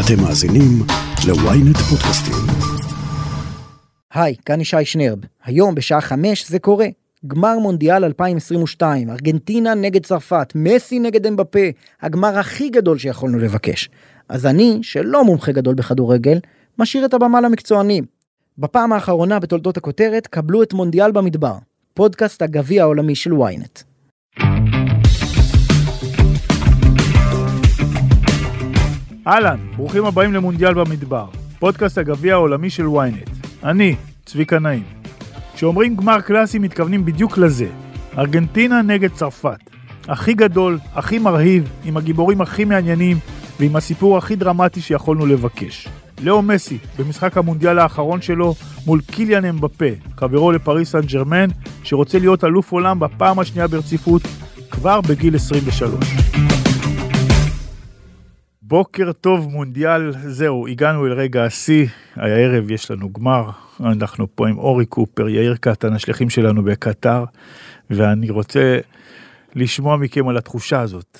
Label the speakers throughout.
Speaker 1: אתם מאזינים ל-ynet פודקאסטים.
Speaker 2: היי, כאן ישי שנרב. היום בשעה חמש זה קורה. גמר מונדיאל 2022, ארגנטינה נגד צרפת, מסי נגד אמבפה, הגמר הכי גדול שיכולנו לבקש. אז אני, שלא מומחה גדול בכדורגל, משאיר את הבמה למקצוענים. בפעם האחרונה בתולדות הכותרת קבלו את מונדיאל במדבר, פודקאסט הגביע העולמי של ynet.
Speaker 3: אהלן, ברוכים הבאים למונדיאל במדבר, פודקאסט הגביע העולמי של ynet. אני, צביקה נעים. כשאומרים גמר קלאסי מתכוונים בדיוק לזה, ארגנטינה נגד צרפת. הכי גדול, הכי מרהיב, עם הגיבורים הכי מעניינים ועם הסיפור הכי דרמטי שיכולנו לבקש. לאו מסי, במשחק המונדיאל האחרון שלו מול קיליאן אמבפה, חברו לפריס סן ג'רמן, שרוצה להיות אלוף עולם בפעם השנייה ברציפות, כבר בגיל 23. בוקר טוב מונדיאל, זהו, הגענו אל רגע השיא, הערב יש לנו גמר, אנחנו פה עם אורי קופר, יאיר קטן, השליחים שלנו בקטר, ואני רוצה לשמוע מכם על התחושה הזאת,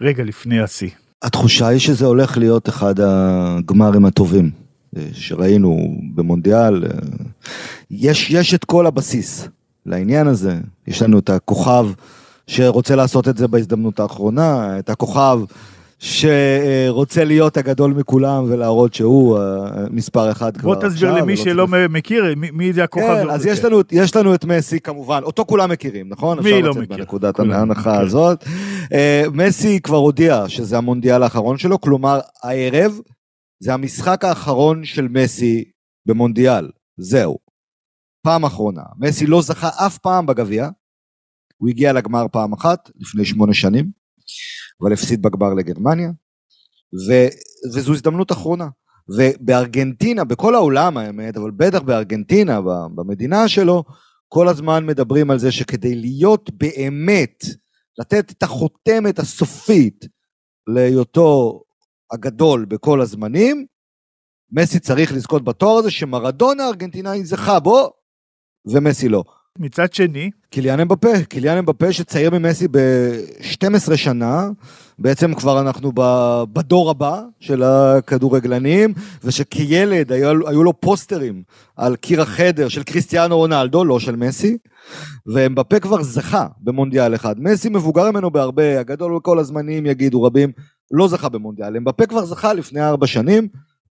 Speaker 3: רגע לפני השיא.
Speaker 4: התחושה היא שזה הולך להיות אחד הגמרים הטובים אה, שראינו במונדיאל. אה, יש, יש את כל הבסיס לעניין הזה, יש לנו את הכוכב שרוצה לעשות את זה בהזדמנות האחרונה, את הכוכב שרוצה להיות הגדול מכולם ולהראות שהוא אה, מספר אחד כבר
Speaker 3: עכשיו. בוא תסביר למי שלא מכיר, מי זה הכוכב.
Speaker 4: כן, אז יש לנו, יש לנו את מסי כמובן, אותו כולם מכירים, נכון?
Speaker 3: מי לא מכיר?
Speaker 4: בנקודת ההנחה הזאת. אה, מסי כבר הודיע שזה המונדיאל האחרון שלו, כלומר הערב זה המשחק האחרון של מסי במונדיאל, זהו. פעם אחרונה. מסי לא זכה אף פעם בגביע, הוא הגיע לגמר פעם אחת, לפני שמונה שנים. אבל הפסיד בגמר לגרמניה, ו, וזו הזדמנות אחרונה. ובארגנטינה, בכל העולם האמת, אבל בטח בארגנטינה, במדינה שלו, כל הזמן מדברים על זה שכדי להיות באמת, לתת את החותמת הסופית להיותו הגדול בכל הזמנים, מסי צריך לזכות בתואר הזה שמרדונה הארגנטינאי זכה בו, ומסי לא.
Speaker 3: מצד שני...
Speaker 4: קיליאן אמבפה, קיליאן אמבפה שצעיר ממסי ב-12 שנה, בעצם כבר אנחנו בדור הבא של הכדורגלנים, ושכילד היו, היו לו פוסטרים על קיר החדר של קריסטיאנו רונלדו, לא של מסי, ואמבפה כבר זכה במונדיאל אחד. מסי מבוגר ממנו בהרבה, הגדול בכל הזמנים יגידו רבים, לא זכה במונדיאל. אמבפה כבר זכה לפני ארבע שנים,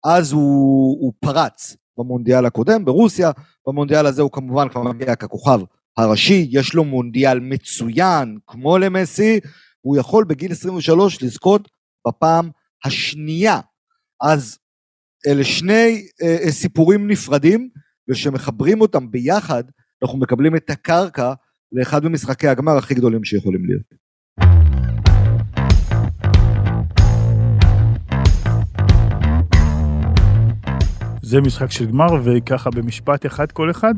Speaker 4: אז הוא, הוא פרץ במונדיאל הקודם, ברוסיה, במונדיאל הזה הוא כמובן כבר מגיע ככוכב הראשי, יש לו מונדיאל מצוין, כמו למסי, הוא יכול בגיל 23 לזכות בפעם השנייה. אז אלה שני אה, אה, סיפורים נפרדים, וכשמחברים אותם ביחד, אנחנו מקבלים את הקרקע לאחד ממשחקי הגמר הכי גדולים שיכולים להיות.
Speaker 3: זה משחק של גמר, וככה במשפט אחד כל אחד,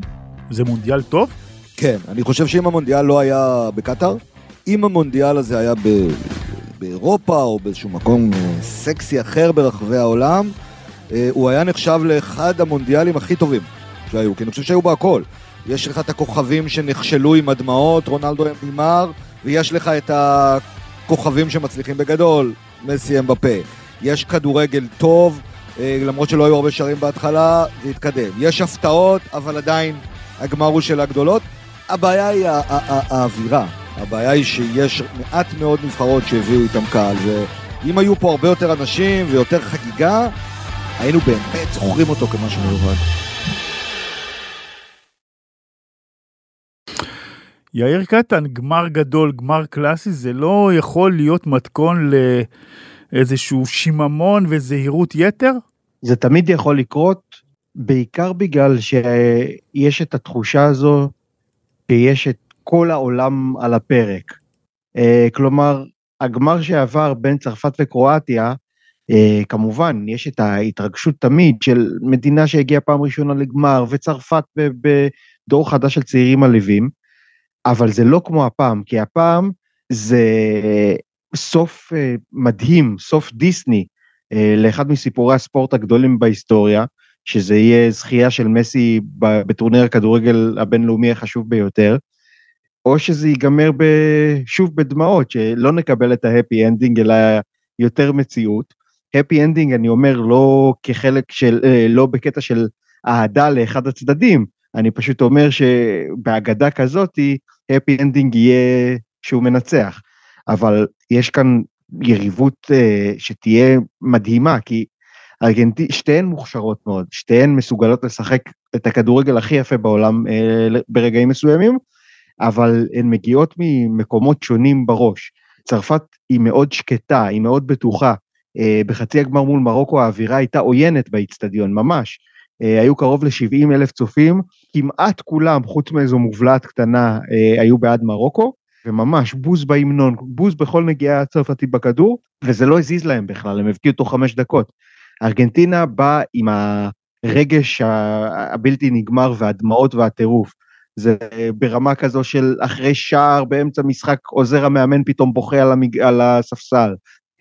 Speaker 3: זה מונדיאל טוב?
Speaker 4: כן, אני חושב שאם המונדיאל לא היה בקטאר, אם המונדיאל הזה היה ב... באירופה או באיזשהו מקום סקסי אחר ברחבי העולם, אה, הוא היה נחשב לאחד המונדיאלים הכי טובים שהיו, כי אני חושב שהיו בהכל. יש לך את הכוכבים שנכשלו עם הדמעות, רונלדו נימר, ויש לך את הכוכבים שמצליחים בגדול, מסי אמבפה. יש כדורגל טוב, למרות שלא היו הרבה שערים בהתחלה, זה התקדם. יש הפתעות, אבל עדיין הגמר הוא של הגדולות. הבעיה היא האווירה. הבעיה היא שיש מעט מאוד נבחרות שהביאו איתם קהל, ואם היו פה הרבה יותר אנשים ויותר חגיגה, היינו באמת זוכרים אותו כמשהו מיוחד.
Speaker 3: יאיר קטן, גמר גדול, גמר קלאסי, זה לא יכול להיות מתכון לאיזשהו שיממון וזהירות יתר?
Speaker 5: זה תמיד יכול לקרות, בעיקר בגלל שיש את התחושה הזו שיש את כל העולם על הפרק. אה, כלומר, הגמר שעבר בין צרפת וקרואטיה, אה, כמובן, יש את ההתרגשות תמיד של מדינה שהגיעה פעם ראשונה לגמר, וצרפת בדור חדש של צעירים עליבים, אבל זה לא כמו הפעם, כי הפעם זה סוף אה, מדהים, סוף דיסני, לאחד מסיפורי הספורט הגדולים בהיסטוריה, שזה יהיה זכייה של מסי בטורניר הכדורגל הבינלאומי החשוב ביותר, או שזה ייגמר שוב בדמעות, שלא נקבל את ה happy ending אלא יותר מציאות. Happy ending אני אומר לא כחלק של, אה, לא בקטע של אהדה לאחד הצדדים, אני פשוט אומר שבאגדה כזאתי, Happy ending יהיה שהוא מנצח. אבל יש כאן יריבות אה, שתהיה מדהימה, כי ארגנטי, שתיהן מוכשרות מאוד, שתיהן מסוגלות לשחק את הכדורגל הכי יפה בעולם אה, ברגעים מסוימים, אבל הן מגיעות ממקומות שונים בראש. צרפת היא מאוד שקטה, היא מאוד בטוחה. אה, בחצי הגמר מול מרוקו האווירה הייתה עוינת באיצטדיון, ממש. היו קרוב ל-70 אלף צופים, כמעט כולם, חוץ מאיזו מובלעת קטנה, היו בעד מרוקו, וממש בוז בהמנון, בוז בכל נגיעה הצרפתית בכדור, וזה לא הזיז להם בכלל, הם הבקיעו תוך חמש דקות. ארגנטינה באה עם הרגש הבלתי נגמר והדמעות והטירוף. זה ברמה כזו של אחרי שער באמצע משחק עוזר המאמן פתאום בוכה על, המג... על הספסל.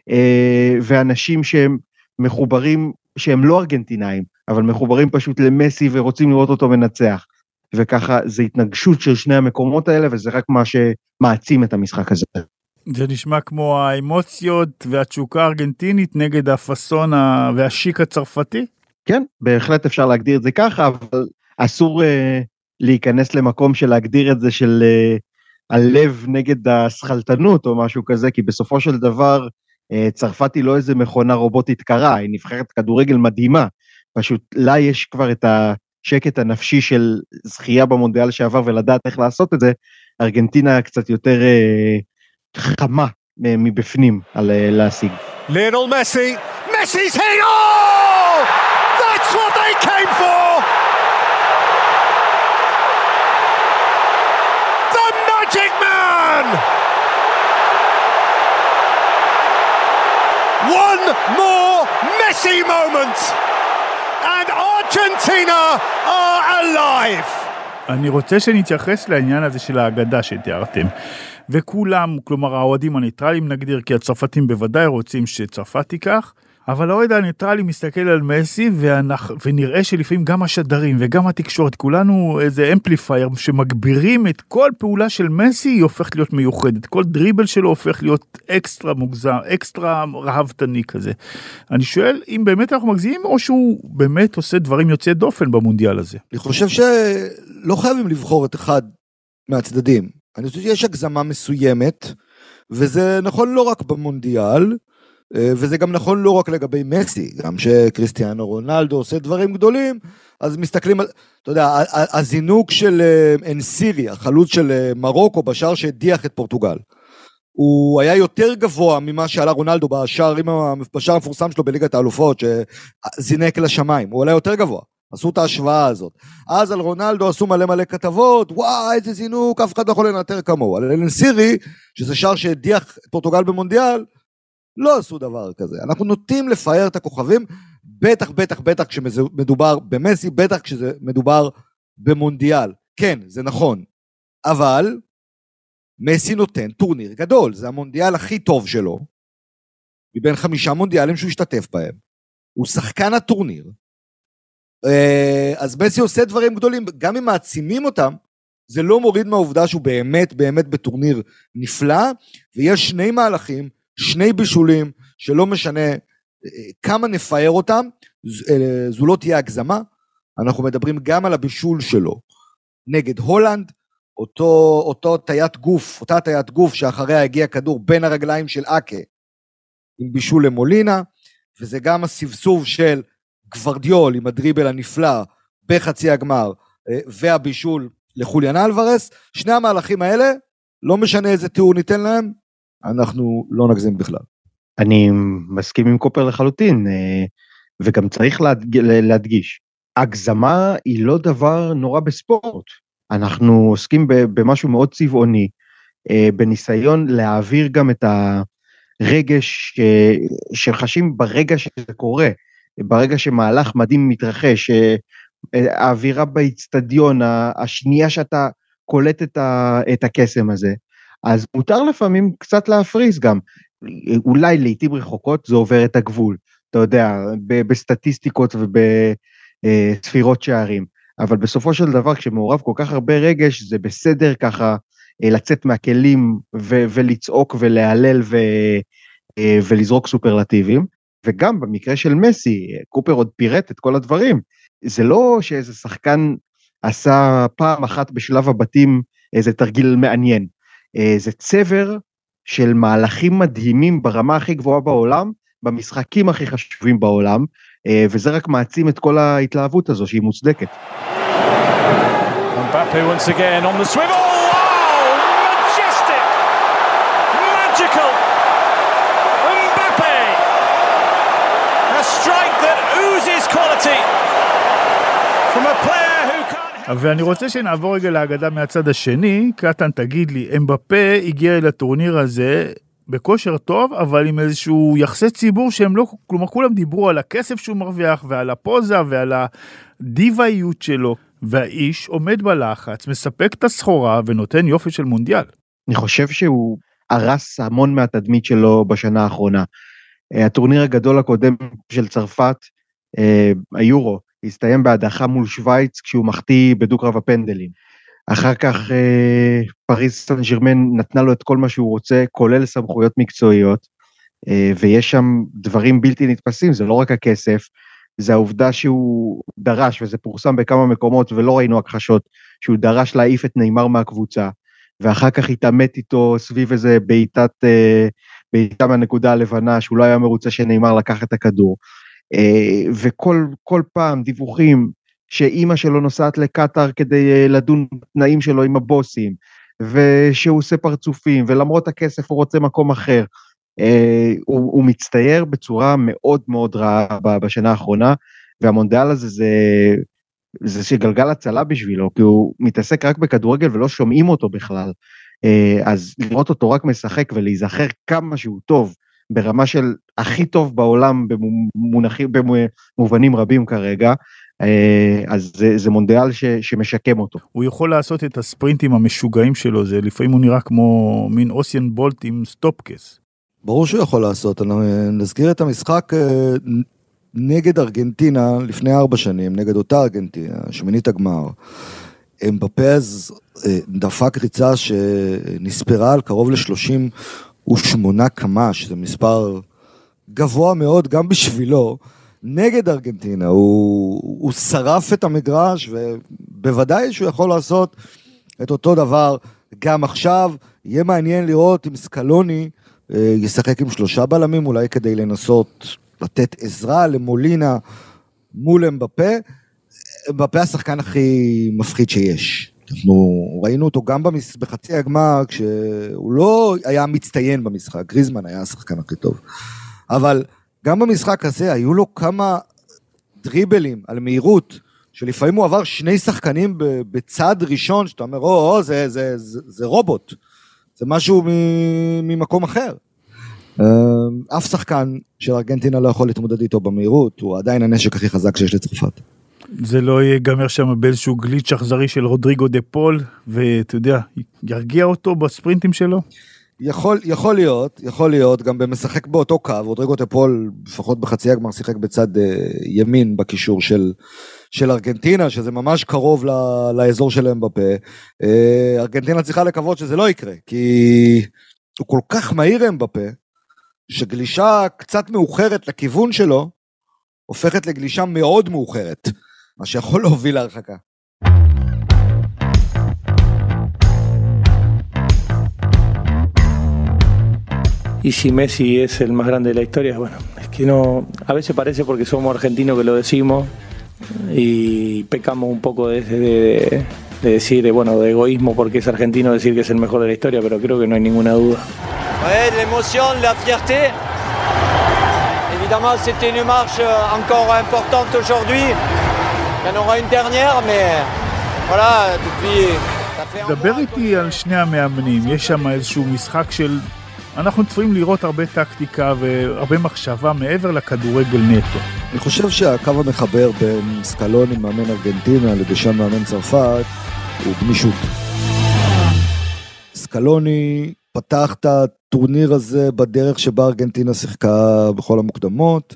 Speaker 5: אה, ואנשים שהם מחוברים, שהם לא ארגנטינאים, אבל מחוברים פשוט למסי ורוצים לראות אותו מנצח. וככה זה התנגשות של שני המקומות האלה וזה רק מה שמעצים את המשחק הזה.
Speaker 3: זה נשמע כמו האמוציות והתשוקה הארגנטינית נגד הפאסון והשיק הצרפתי?
Speaker 5: כן, בהחלט אפשר להגדיר את זה ככה, אבל אסור uh, להיכנס למקום של להגדיר את זה של uh, הלב נגד השכלתנות או משהו כזה, כי בסופו של דבר uh, צרפת היא לא איזה מכונה רובוטית קרה, היא נבחרת כדורגל מדהימה, פשוט לה יש כבר את ה... השקט הנפשי של זכייה במונדיאל שעבר ולדעת איך לעשות את זה, ארגנטינה קצת יותר אה, חמה אה, מבפנים על אה, להשיג. ליאנל מסי, מסי's hit! Oh! That's what they came for! One more Messi moment! and Argentina alive.
Speaker 3: אני רוצה שנתייחס לעניין הזה של האגדה שתיארתם. וכולם, כלומר האוהדים הניטרלים נגדיר, כי הצרפתים בוודאי רוצים שצרפת תיקח, אבל האוהד הניטרלי מסתכל על מסי ואנחנו, ונראה שלפעמים גם השדרים וגם התקשורת, כולנו איזה amplifier שמגבירים את כל פעולה של מסי, היא הופכת להיות מיוחדת. כל דריבל שלו הופך להיות אקסטרה מוגזם, אקסטרה רהבתני כזה. אני שואל אם באמת אנחנו מגזימים או שהוא באמת עושה דברים יוצאי דופן במונדיאל הזה.
Speaker 4: אני חושב שלא חייבים לבחור את אחד מהצדדים. אני חושב שיש הגזמה מסוימת, וזה נכון לא רק במונדיאל, וזה גם נכון לא רק לגבי מסי, גם שקריסטיאנו רונלדו עושה דברים גדולים, אז מסתכלים על, אתה יודע, הזינוק של אה, אנסירי, החלוץ של אה, מרוקו בשער שהדיח את פורטוגל. הוא היה יותר גבוה ממה שעלה רונלדו בשער, בשער המפורסם שלו בליגת האלופות, שזינק לשמיים, הוא עלה יותר גבוה. עשו את ההשוואה הזאת. אז על רונלדו עשו מלא מלא כתבות, וואי, איזה זינוק, אף אחד לא יכול לנטר כמוהו. על אלנסירי, שזה שער שהדיח את פורטוגל במונדיאל, לא עשו דבר כזה. אנחנו נוטים לפאר את הכוכבים, בטח, בטח, בטח כשמדובר במסי, בטח כשזה מדובר במונדיאל. כן, זה נכון. אבל מסי נותן טורניר גדול, זה המונדיאל הכי טוב שלו, מבין חמישה מונדיאלים שהוא השתתף בהם. הוא שחקן הטורניר. אה, אז מסי עושה דברים גדולים, גם אם מעצימים אותם, זה לא מוריד מהעובדה שהוא באמת באמת בטורניר נפלא, ויש שני מהלכים שני בישולים, שלא משנה אה, כמה נפאר אותם, אה, זו לא תהיה הגזמה. אנחנו מדברים גם על הבישול שלו נגד הולנד, אותו, אותו טיית גוף, אותה טיית גוף שאחריה הגיע כדור בין הרגליים של אקה עם בישול למולינה, וזה גם הסבסוב של גוורדיול עם הדריבל הנפלא בחצי הגמר אה, והבישול לחוליאן אלוורס. שני המהלכים האלה, לא משנה איזה תיאור ניתן להם, אנחנו לא נגזים בכלל.
Speaker 5: אני מסכים עם קופר לחלוטין, אה, וגם צריך להדג... להדגיש, הגזמה היא לא דבר נורא בספורט. אנחנו עוסקים במשהו מאוד צבעוני, אה, בניסיון להעביר גם את הרגש שחשים ברגע שזה קורה, ברגע שמהלך מדהים מתרחש, אה, האווירה באיצטדיון, השנייה שאתה קולט את הקסם הזה, אז מותר לפעמים קצת להפריז גם. אולי לעיתים רחוקות זה עובר את הגבול, אתה יודע, בסטטיסטיקות ובספירות שערים. אבל בסופו של דבר, כשמעורב כל כך הרבה רגש, זה בסדר ככה אה, לצאת מהכלים ו- ולצעוק ולהלל ו- אה, ולזרוק סופרלטיבים. וגם במקרה של מסי, קופר עוד פירט את כל הדברים, זה לא שאיזה שחקן עשה פעם אחת בשלב הבתים איזה תרגיל מעניין, אה, זה צבר של מהלכים מדהימים ברמה הכי גבוהה בעולם, במשחקים הכי חשובים בעולם, אה, וזה רק מעצים את כל ההתלהבות הזו שהיא מוצדקת. Mbappe once again on the swivel.
Speaker 3: ואני רוצה שנעבור רגע להגדה מהצד השני. קטן, תגיד לי, אמבפה הגיע אל הטורניר הזה בכושר טוב, אבל עם איזשהו יחסי ציבור שהם לא, כלומר כולם דיברו על הכסף שהוא מרוויח ועל הפוזה ועל הדיוואיות שלו. והאיש עומד בלחץ, מספק את הסחורה ונותן יופי של מונדיאל.
Speaker 5: אני חושב שהוא הרס המון מהתדמית שלו בשנה האחרונה. אה, הטורניר הגדול הקודם של צרפת, אה, היורו, הסתיים בהדחה מול שווייץ כשהוא מחטיא בדו-קרב הפנדלים. אחר כך אה, פריז סן ג'רמן נתנה לו את כל מה שהוא רוצה, כולל סמכויות מקצועיות, ויש שם דברים בלתי נתפסים, זה לא רק הכסף, זה העובדה שהוא דרש, וזה פורסם בכמה מקומות ולא ראינו הכחשות, שהוא דרש להעיף את נאמר מהקבוצה, ואחר כך התעמת איתו סביב איזה בעיטת, אה, בעיטה מהנקודה הלבנה, שהוא לא היה מרוצה שנאמר לקח את הכדור. אה, וכל פעם דיווחים שאימא שלו נוסעת לקטאר כדי אה, לדון בתנאים שלו עם הבוסים, ושהוא עושה פרצופים, ולמרות הכסף הוא רוצה מקום אחר. אה, הוא, הוא מצטייר בצורה מאוד מאוד רעה בשנה האחרונה, והמונדיאל הזה זה, זה שגלגל הצלה בשבילו, כי הוא מתעסק רק בכדורגל ולא שומעים אותו בכלל. אז לראות אותו רק משחק ולהיזכר כמה שהוא טוב, ברמה של הכי טוב בעולם במונחים, במובנים רבים כרגע, אה, אז זה, זה מונדיאל ש, שמשקם אותו.
Speaker 3: הוא יכול לעשות את הספרינטים המשוגעים שלו, זה לפעמים הוא נראה כמו מין אוסיאן בולט עם סטופקס.
Speaker 4: ברור שהוא יכול לעשות, נזכיר את המשחק אה, נגד ארגנטינה לפני ארבע שנים, נגד אותה ארגנטינה, שמינית הגמר. אמבפה אז אה, דפק ריצה שנספרה על קרוב ל-38 קמ"ש, זה מספר גבוה מאוד גם בשבילו, נגד ארגנטינה. הוא, הוא שרף את המגרש, ובוודאי שהוא יכול לעשות את אותו דבר גם עכשיו. יהיה מעניין לראות אם סקלוני אה, ישחק עם שלושה בלמים, אולי כדי לנסות לתת עזרה למולינה מול אמבפה. אמבפה השחקן הכי מפחיד שיש. אנחנו ראינו אותו גם במס... בחצי הגמר, כשהוא לא היה מצטיין במשחק, גריזמן היה השחקן הכי טוב. אבל גם במשחק הזה היו לו כמה דריבלים על מהירות, שלפעמים הוא עבר שני שחקנים בצד ראשון, שאתה אומר, או, או זה, זה, זה, זה רובוט. זה משהו ממקום אחר. אמ, אף שחקן של ארגנטינה לא יכול להתמודד איתו במהירות, הוא עדיין הנשק הכי חזק שיש לצרפת.
Speaker 3: זה לא ייגמר שם באיזשהו גליץ' אכזרי של רודריגו דה פול, ואתה יודע, ירגיע אותו בספרינטים שלו?
Speaker 4: יכול, יכול להיות, יכול להיות, גם במשחק באותו קו, רודריגו דה פול, לפחות בחצי הגמר, שיחק בצד אה, ימין בקישור של, של ארגנטינה, שזה ממש קרוב ל, לאזור של אמבפה. אה, ארגנטינה צריכה לקוות שזה לא יקרה, כי הוא כל כך מהיר בפה, שגלישה קצת מאוחרת לכיוון שלו, הופכת לגלישה מאוד מאוחרת, מה שיכול להוביל להרחקה.
Speaker 6: Y si Messi es el más grande de la historia, bueno, es que no, a veces parece porque somos argentinos que lo decimos y pecamos un poco de, de, de decir, bueno, de egoísmo porque es argentino decir que es el mejor de la historia, pero creo que no hay ninguna duda.
Speaker 7: Ouais, l'émotion, la fierté. Évidemment, c'était une marche encore importante aujourd'hui. Il y en aura une dernière, mais voilà, depuis...
Speaker 3: דבר איתי על שני המאמנים, יש שם איזשהו משחק של... אנחנו צפויים לראות הרבה טקטיקה והרבה מחשבה מעבר לכדורגל נטו.
Speaker 4: אני חושב שהקו המחבר בין סקלוני, מאמן ארגנטינה, לדשן מאמן צרפת, הוא גמישות. סקלוני פתח את הטורניר הזה בדרך שבה ארגנטינה שיחקה בכל המוקדמות,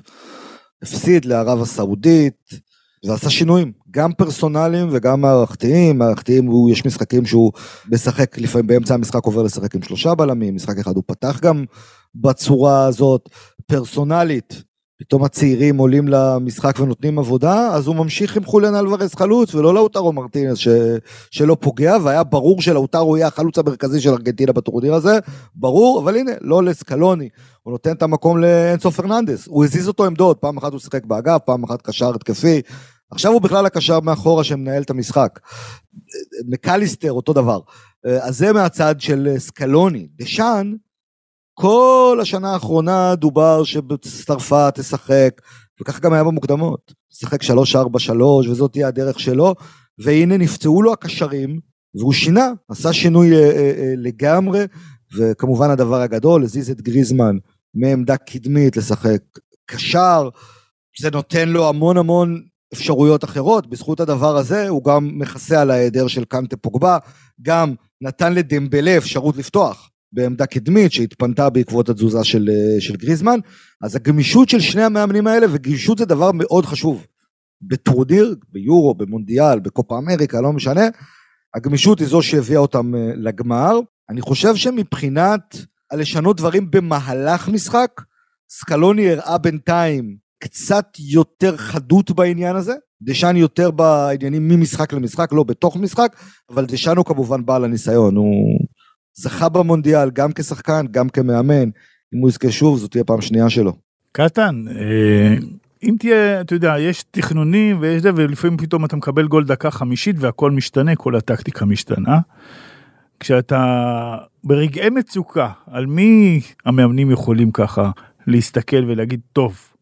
Speaker 4: הפסיד לערב הסעודית, ועשה שינויים, גם פרסונליים וגם מערכתיים, מערכתיים, יש משחקים שהוא משחק, לפעמים באמצע המשחק עובר לשחק עם שלושה בלמים, משחק אחד הוא פתח גם בצורה הזאת, פרסונלית, פתאום הצעירים עולים למשחק ונותנים עבודה, אז הוא ממשיך עם חוליאן אלוורז חלוץ ולא לאוטרו מרטינס ש... שלא פוגע, והיה ברור שלאוטרו יהיה החלוץ המרכזי של ארגנטינה בטורניר הזה, ברור, אבל הנה, לא לסקלוני, הוא נותן את המקום לאנסו פרננדס, הוא הזיז אותו עמדות, פעם אחת הוא שיחק באגף, פעם אחת קשר התקפי, עכשיו הוא בכלל הקשר מאחורה שמנהל את המשחק. מקליסטר, אותו דבר. אז זה מהצד של סקלוני. דשאן, כל השנה האחרונה דובר שצרפת תשחק, וכך גם היה במוקדמות. תשחק 3-4-3 וזאת תהיה הדרך שלו, והנה נפצעו לו הקשרים, והוא שינה, עשה שינוי אה, אה, אה, לגמרי, וכמובן הדבר הגדול, הזיז את גריזמן מעמדה קדמית לשחק קשר, זה נותן לו המון המון אפשרויות אחרות, בזכות הדבר הזה הוא גם מכסה על ההיעדר של קנטה פוגבה, גם נתן לדמבלה אפשרות לפתוח. בעמדה קדמית שהתפנתה בעקבות התזוזה של, אה, של גריזמן. אז הגמישות של שני המאמנים האלה, וגמישות זה דבר מאוד חשוב. בטורניר, ביורו, במונדיאל, בקופה אמריקה, לא משנה, הגמישות היא זו שהביאה אותם אה, לגמר. אני חושב שמבחינת לשנות דברים במהלך משחק, סקלוני הראה בינתיים קצת יותר חדות בעניין הזה. דשאן יותר בעניינים ממשחק למשחק, לא בתוך משחק, אבל דשאן הוא כמובן בעל הניסיון, הוא זכה במונדיאל גם כשחקן, גם כמאמן. אם הוא יזכה שוב, זאת תהיה פעם שנייה שלו.
Speaker 3: קטן, אה, אם תהיה, אתה יודע, יש תכנונים ויש זה, ולפעמים פתאום אתה מקבל גול דקה חמישית והכל משתנה, כל הטקטיקה משתנה. כשאתה ברגעי מצוקה, על מי המאמנים יכולים ככה להסתכל ולהגיד, טוב,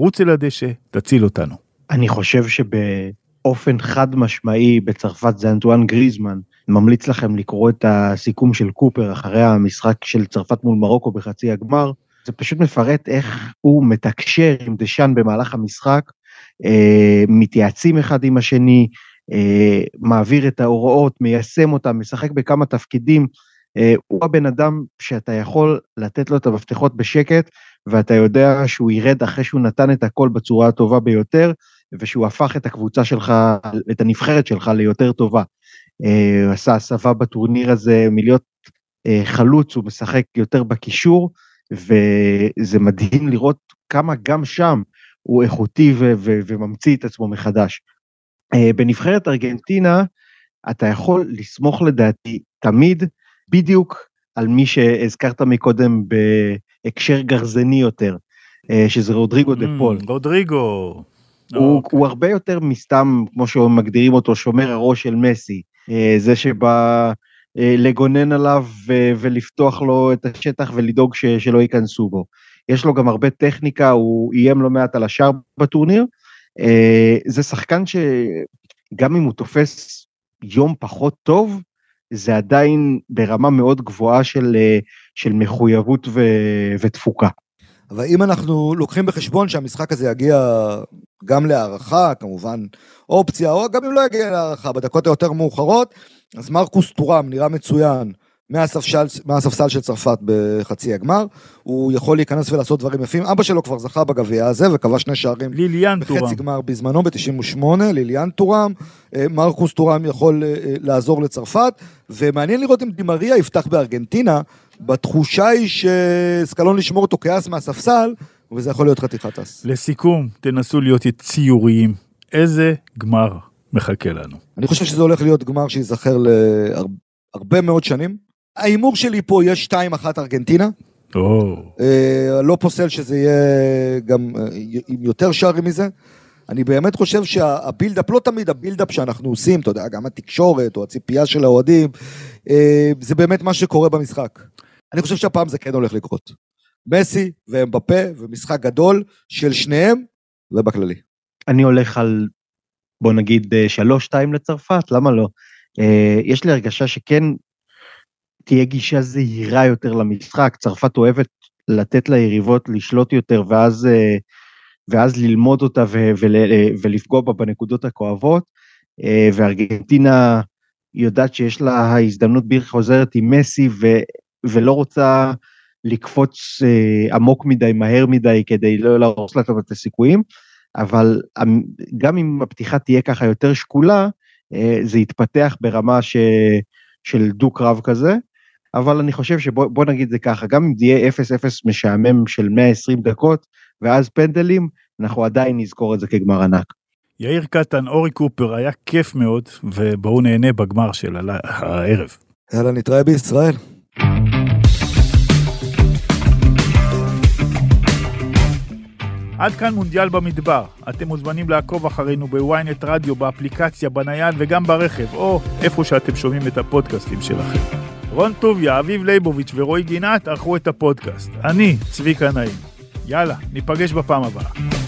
Speaker 3: רוץ אל הדשא, תציל אותנו.
Speaker 5: אני חושב שבאופן חד משמעי בצרפת זה אנטואן גריזמן, ממליץ לכם לקרוא את הסיכום של קופר אחרי המשחק של צרפת מול מרוקו בחצי הגמר. זה פשוט מפרט איך הוא מתקשר עם דשאן במהלך המשחק, אה, מתייעצים אחד עם השני, אה, מעביר את ההוראות, מיישם אותם, משחק בכמה תפקידים. אה, הוא הבן אדם שאתה יכול לתת לו את המפתחות בשקט, ואתה יודע שהוא ירד אחרי שהוא נתן את הכל בצורה הטובה ביותר, ושהוא הפך את הקבוצה שלך, את הנבחרת שלך ליותר טובה. אה, הוא עשה הסבה בטורניר הזה מלהיות אה, חלוץ, הוא משחק יותר בקישור, וזה מדהים לראות כמה גם שם הוא איכותי ו- ו- וממציא את עצמו מחדש. אה, בנבחרת ארגנטינה, אתה יכול לסמוך לדעתי תמיד בדיוק על מי שהזכרת מקודם בהקשר גרזני יותר, שזה רודריגו דה פול.
Speaker 3: Mm, רודריגו.
Speaker 5: הוא, okay. הוא הרבה יותר מסתם, כמו שמגדירים אותו, שומר הראש של מסי. אה, זה שבא אה, לגונן עליו ולפתוח לו את השטח ולדאוג ש, שלא ייכנסו בו. יש לו גם הרבה טכניקה, הוא איים לא מעט על השאר בטורניר. אה, זה שחקן שגם אם הוא תופס יום פחות טוב, זה עדיין ברמה מאוד גבוהה של, של מחויבות ו, ותפוקה.
Speaker 4: אבל אם אנחנו לוקחים בחשבון שהמשחק הזה יגיע גם להערכה, כמובן אופציה, או גם אם לא יגיע להערכה, בדקות היותר מאוחרות, אז מרקוס טורם נראה מצוין מהספסל, מהספסל של צרפת בחצי הגמר, הוא יכול להיכנס ולעשות דברים יפים, אבא שלו כבר זכה בגביע הזה וכבש שני שערים
Speaker 3: ליליאן טורם.
Speaker 4: בחצי גמר בזמנו ב-98, ליליאן טורם, אה, מרקוס טורם יכול אה, אה, לעזור לצרפת, ומעניין לראות אם דימריה יפתח בארגנטינה, בתחושה היא שסקלון לשמור אותו כאס מהספסל, וזה יכול להיות חתיכת אס.
Speaker 3: לסיכום, תנסו להיות ציוריים. איזה גמר מחכה לנו?
Speaker 4: אני חושב שזה הולך להיות גמר שייזכר להרבה מאוד שנים. ההימור שלי פה יהיה 2-1 ארגנטינה. אה, לא פוסל שזה יהיה גם אה, עם יותר שערים מזה. אני באמת חושב שה build-up, לא תמיד ה build-up שאנחנו עושים, אתה יודע, גם התקשורת או הציפייה של האוהדים, אה, זה באמת מה שקורה במשחק. אני חושב שהפעם זה כן הולך לקרות. מסי ואמבפה ומשחק גדול של שניהם ובכללי.
Speaker 5: אני הולך על, בוא נגיד, אה, שלוש-שתיים לצרפת, למה לא? אה, יש לי הרגשה שכן תהיה גישה זהירה יותר למשחק, צרפת אוהבת לתת ליריבות לשלוט יותר ואז, אה, ואז ללמוד אותה ו- ו- ולפגוע בה בנקודות הכואבות, וארגנטינה יודעת שיש לה הזדמנות בלתי חוזרת עם מסי ו- ולא רוצה לקפוץ אה, עמוק מדי, מהר מדי, כדי לא להרוס לה את הסיכויים, אבל גם אם הפתיחה תהיה ככה יותר שקולה, אה, זה יתפתח ברמה ש, של דו-קרב כזה. אבל אני חושב שבוא נגיד זה ככה, גם אם זה יהיה 0-0 משעמם של 120 דקות, ואז פנדלים, אנחנו עדיין נזכור את זה כגמר ענק.
Speaker 3: יאיר קטן, אורי קופר, היה כיף מאוד, ובואו נהנה בגמר של הערב.
Speaker 4: יאללה, נתראה בישראל.
Speaker 3: עד כאן מונדיאל במדבר. אתם מוזמנים לעקוב אחרינו בוויינט רדיו, באפליקציה, בנייד וגם ברכב, או איפה שאתם שומעים את הפודקאסטים שלכם. רון טוביה, אביב ליבוביץ' ורועי גינת ערכו את הפודקאסט. אני, צביקה נעים. יאללה, ניפגש בפעם הבאה.